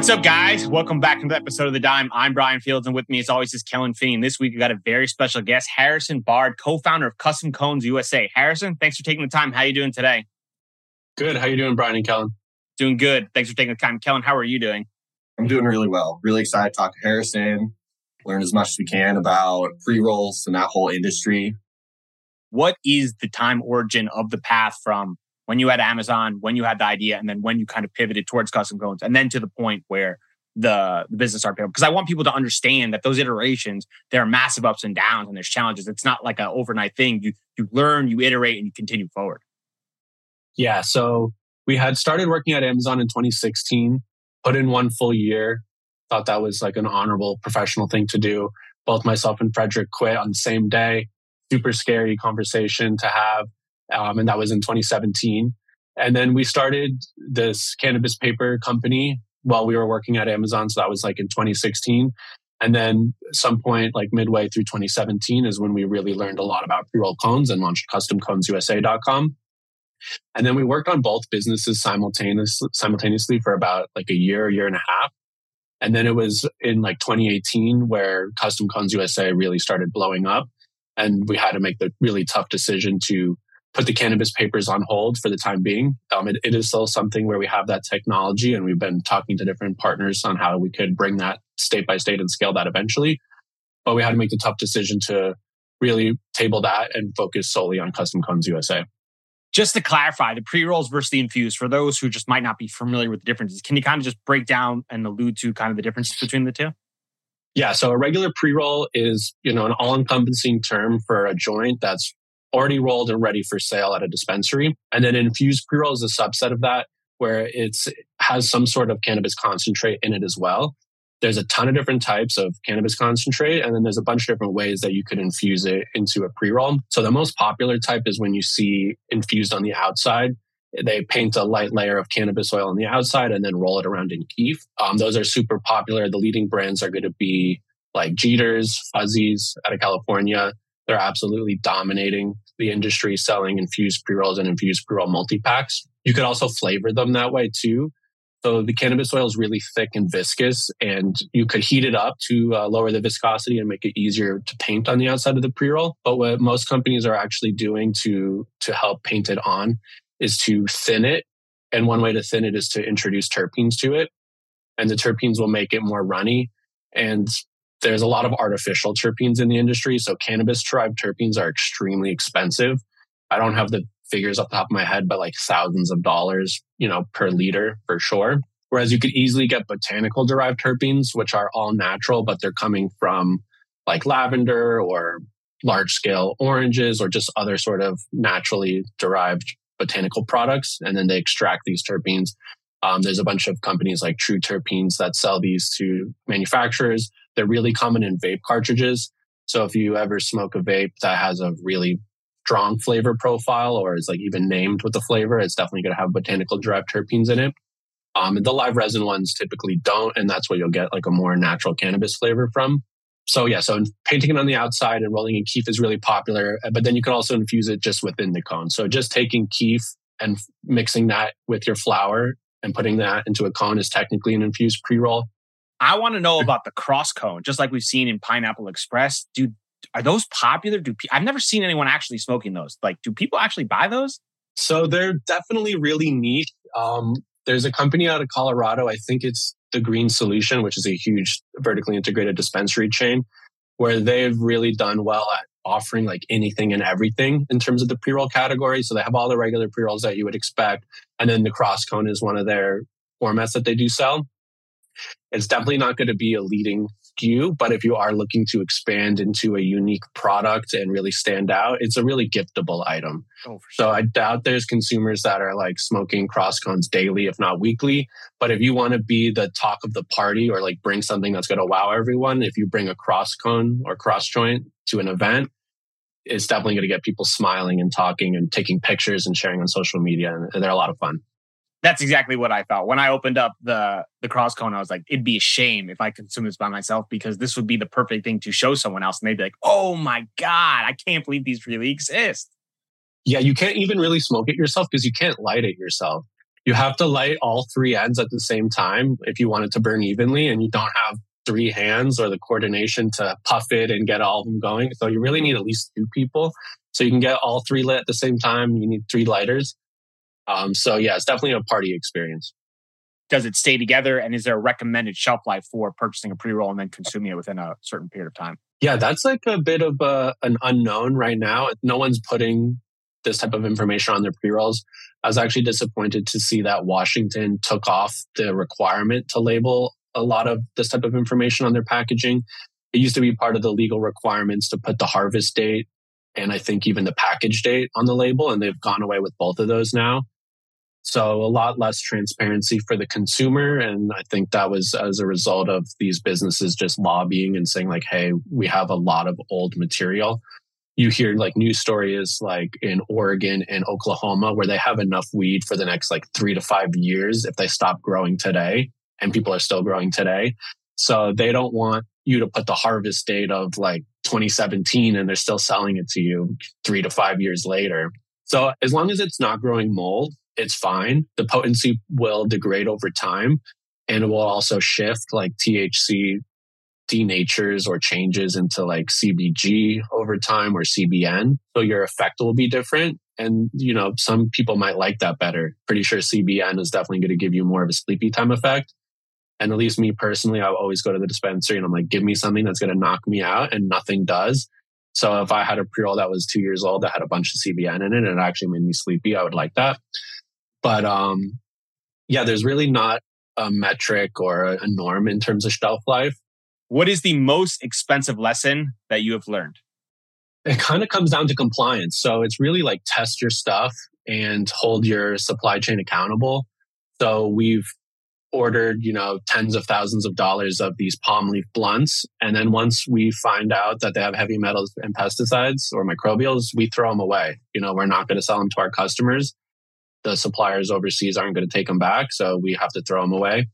What's up, guys? Welcome back to the episode of The Dime. I'm Bryan Fields, and with me, as always, is Kellen Finney. And this week, we got a very special guest, Harrison Bard, co-founder of Custom Cones USA. Harrison, thanks for taking the time. How are you doing today? Good. How are you doing, Brian and Kellen? Doing good. Thanks for taking the time. Kellen, how are you doing? I'm doing really well. Really excited to talk to Harrison, learn as much as we can about pre-rolls and that whole industry. What is the time origin of the path from when you had Amazon, when you had the idea, and then when you kind of pivoted towards custom cones, and then to the point where the, the business started Because I want people to understand that those iterations, there are massive ups and downs and there's challenges. It's not like an overnight thing. You you learn, you iterate, and you continue forward. Yeah. So we had started working at Amazon in 2016, put in one full year, thought that was like an honorable professional thing to do. Both myself and Frederick quit on the same day. Super scary conversation to have um, and that was in 2017. And then we started this cannabis paper company while we were working at Amazon. So that was like in 2016. And then some point, like midway through 2017, is when we really learned a lot about pre roll cones and launched customconesusa.com. And then we worked on both businesses simultaneously, simultaneously for about like a year, year and a half. And then it was in like 2018 where Custom Cones USA really started blowing up. And we had to make the really tough decision to put the cannabis papers on hold for the time being. Um, it, it is still something where we have that technology, and we've been talking to different partners on how we could bring that state by state and scale that eventually. But we had to make the tough decision to really table that and focus solely on Custom Cones USA. Just to clarify, the pre rolls versus the infused, for those who just might not be familiar with the differences, can you kind of just break down and allude to kind of the differences between the two? Yeah, so a regular pre roll is, you know, an all encompassing term for a joint that's already rolled and ready for sale at a dispensary. And then infused pre-roll is a subset of that where it's has some sort of cannabis concentrate in it as well. There's a ton of different types of cannabis concentrate, and then there's a bunch of different ways that you could infuse it into a pre-roll. So the most popular type is when you see infused on the outside. They paint a light layer of cannabis oil on the outside and then roll it around in kief. Um, those are super popular. The leading brands are going to be like Jeeters, Fuzzies out of California. They're absolutely dominating the industry selling infused pre rolls and infused pre roll multi packs. You could also flavor them that way too. So the cannabis oil is really thick and viscous, and you could heat it up to uh, lower the viscosity and make it easier to paint on the outside of the pre roll. But what most companies are actually doing to to help paint it on is to thin it. And one way to thin it is to introduce terpenes to it, and the terpenes will make it more runny. And there's a lot of artificial terpenes in the industry. So cannabis derived terpenes are extremely expensive. I don't have the figures off the top of my head, but like thousands of dollars, you know, per liter for sure. Whereas you could easily get botanical derived terpenes, which are all natural, but they're coming from like lavender or large scale oranges or just other sort of naturally derived botanical products. And then they extract these terpenes. Um, there's a bunch of companies like True Terpenes that sell these to manufacturers. They're really common in vape cartridges. So if you ever smoke a vape that has a really strong flavor profile or is like even named with the flavor, it's definitely going to have botanical derived terpenes in it. Um, and the live resin ones typically don't, and that's where you'll get like a more natural cannabis flavor from. So yeah, so painting it on the outside and rolling in kief is really popular, but then you can also infuse it just within the cone. So just taking kief and mixing that with your flower and putting that into a cone is technically an infused pre-roll. I want to know about the cross cone, just like we've seen in Pineapple Express. Dude, are those popular? Do I've never seen anyone actually smoking those. Like, do people actually buy those? So they're definitely really niche. Um, there's a company out of Colorado. I think it's the Green Solution, which is a huge vertically integrated dispensary chain, where they've really done well at offering like anything and everything in terms of the pre-roll category. So they have all the regular pre-rolls that you would expect. And then the cross cone is one of their formats that they do sell. It's definitely not going to be a leading SKU, but if you are looking to expand into a unique product and really stand out, it's a really giftable item. Oh, sure. So I doubt there's consumers that are like smoking cross cones daily, if not weekly. But if you want to be the talk of the party or like bring something that's going to wow everyone, if you bring a cross cone or cross joint to an event, it's definitely going to get people smiling and talking and taking pictures and sharing on social media. And they're a lot of fun. That's exactly what I thought. When I opened up the the cross cone, I was like, it'd be a shame if I consume this by myself because this would be the perfect thing to show someone else. And they'd be like, oh my God, I can't believe these really exist. Yeah, you can't even really smoke it yourself because you can't light it yourself. You have to light all three ends at the same time if you want it to burn evenly and you don't have three hands or the coordination to puff it and get all of them going. So you really need at least two people. So you can get all three lit at the same time. You need three lighters. Um, so yeah, it's definitely a party experience. Does it stay together? And is there a recommended shelf life for purchasing a pre roll and then consuming it within a certain period of time? Yeah, that's like a bit of a, an unknown right now. No one's putting this type of information on their pre rolls. I was actually disappointed to see that Washington took off the requirement to label a lot of this type of information on their packaging. It used to be part of the legal requirements to put the harvest date and I think even the package date on the label, and they've gone away with both of those now. So a lot less transparency for the consumer. And I think that was as a result of these businesses just lobbying and saying like, Hey, we have a lot of old material. You hear like news stories like in Oregon and Oklahoma where they have enough weed for the next like three to five years if they stop growing today and people are still growing today. So they don't want you to put the harvest date of like 2017 and they're still selling it to you three to five years later. So as long as it's not growing mold, it's fine. The potency will degrade over time and it will also shift like THC denatures or changes into like CBG over time or CBN. So your effect will be different. And, you know, some people might like that better. Pretty sure CBN is definitely going to give you more of a sleepy time effect. And at least me personally, I always go to the dispensary and I'm like, give me something that's going to knock me out and nothing does. So if I had a pre-roll that was two years old that had a bunch of CBN in it and it actually made me sleepy, I would like that. But um, yeah, there's really not a metric or a norm in terms of shelf life. What is the most expensive lesson that you have learned? It kind of comes down to compliance. So it's really like test your stuff and hold your supply chain accountable. So we've ordered, you know, tens of thousands of dollars of these palm leaf blunts. And then once we find out that they have heavy metals and pesticides or microbials, we throw them away. You know, we're not going to sell them to our customers the suppliers overseas aren't going to take them back. So we have to throw them away.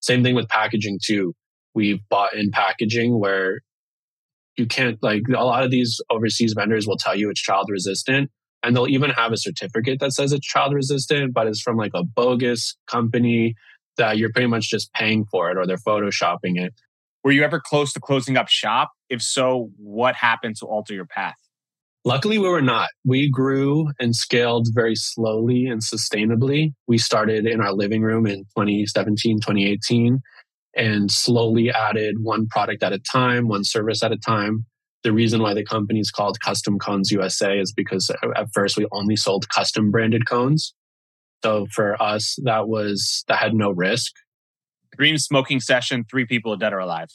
Same thing with packaging too. We've bought in packaging where you can't like a lot of these overseas vendors will tell you it's child resistant and they'll even have a certificate that says it's child resistant, but it's from like a bogus company that you're pretty much just paying for it or they're photoshopping it. Were you ever close to closing up shop? If so, what happened to alter your path? Luckily, we were not. We grew and scaled very slowly and sustainably. We started in our living room in 2017, 2018, and slowly added one product at a time, one service at a time. The reason why the company is called Custom Cones USA is because uh, at first we only sold custom branded cones. So for us, that was, that had no risk. Dream smoking session, three people dead or alive.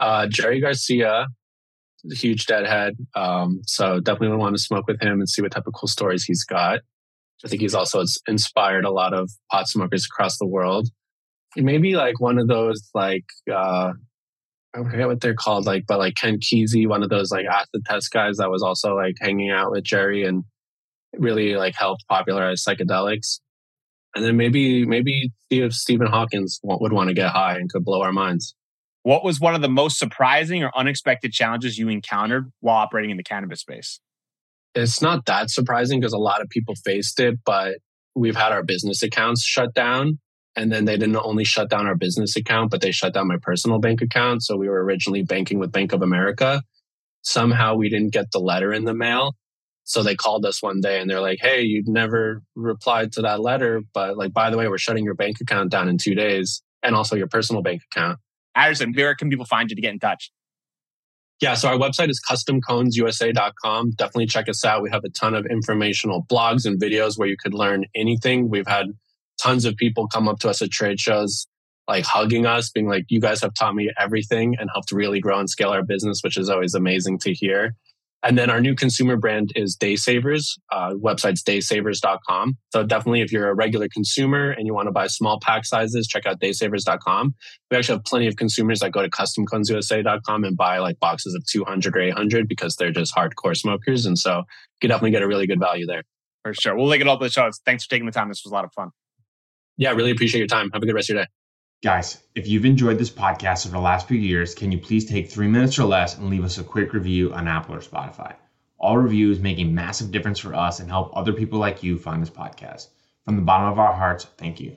Uh, Jerry Garcia, huge deadhead. Um, so definitely want to smoke with him and see what type of cool stories he's got. I think he's also inspired a lot of pot smokers across the world. Maybe like one of those like uh, I forget what they're called, like but like Ken Kesey, one of those like acid test guys that was also like hanging out with Jerry and really like helped popularize psychedelics. And then maybe maybe see if Stephen Hawkins would want to get high and could blow our minds. What was one of the most surprising or unexpected challenges you encountered while operating in the cannabis space? It's not that surprising because a lot of people faced it, but we've had our business accounts shut down. And then they didn't only shut down our business account, but they shut down my personal bank account. So we were originally banking with Bank of America. Somehow we didn't get the letter in the mail. So they called us one day and they're like, Hey, you've never replied to that letter. But like, by the way, we're shutting your bank account down in two days and also your personal bank account. Harrison, where can people find you to get in touch? Yeah, so our website is customconesusa.com. Definitely check us out. We have a ton of informational blogs and videos where you could learn anything. We've had tons of people come up to us at trade shows, like hugging us, being like, you guys have taught me everything and helped really grow and scale our business, which is always amazing to hear. And then our new consumer brand is Day Savers. Uh, website's daysavers.com. So definitely if you're a regular consumer and you want to buy small pack sizes, check out daysavers.com. We actually have plenty of consumers that go to customconesusa.com and buy like boxes of 200 or 800 because they're just hardcore smokers. And so you can definitely get a really good value there. For sure. We'll link it all to the show. Thanks for taking the time. This was a lot of fun. Yeah, really appreciate your time. Have a good rest of your day. Guys, if you've enjoyed this podcast over the last few years, can you please take three minutes or less and leave us a quick review on Apple or Spotify? All reviews make a massive difference for us and help other people like you find this podcast. From the bottom of our hearts, thank you.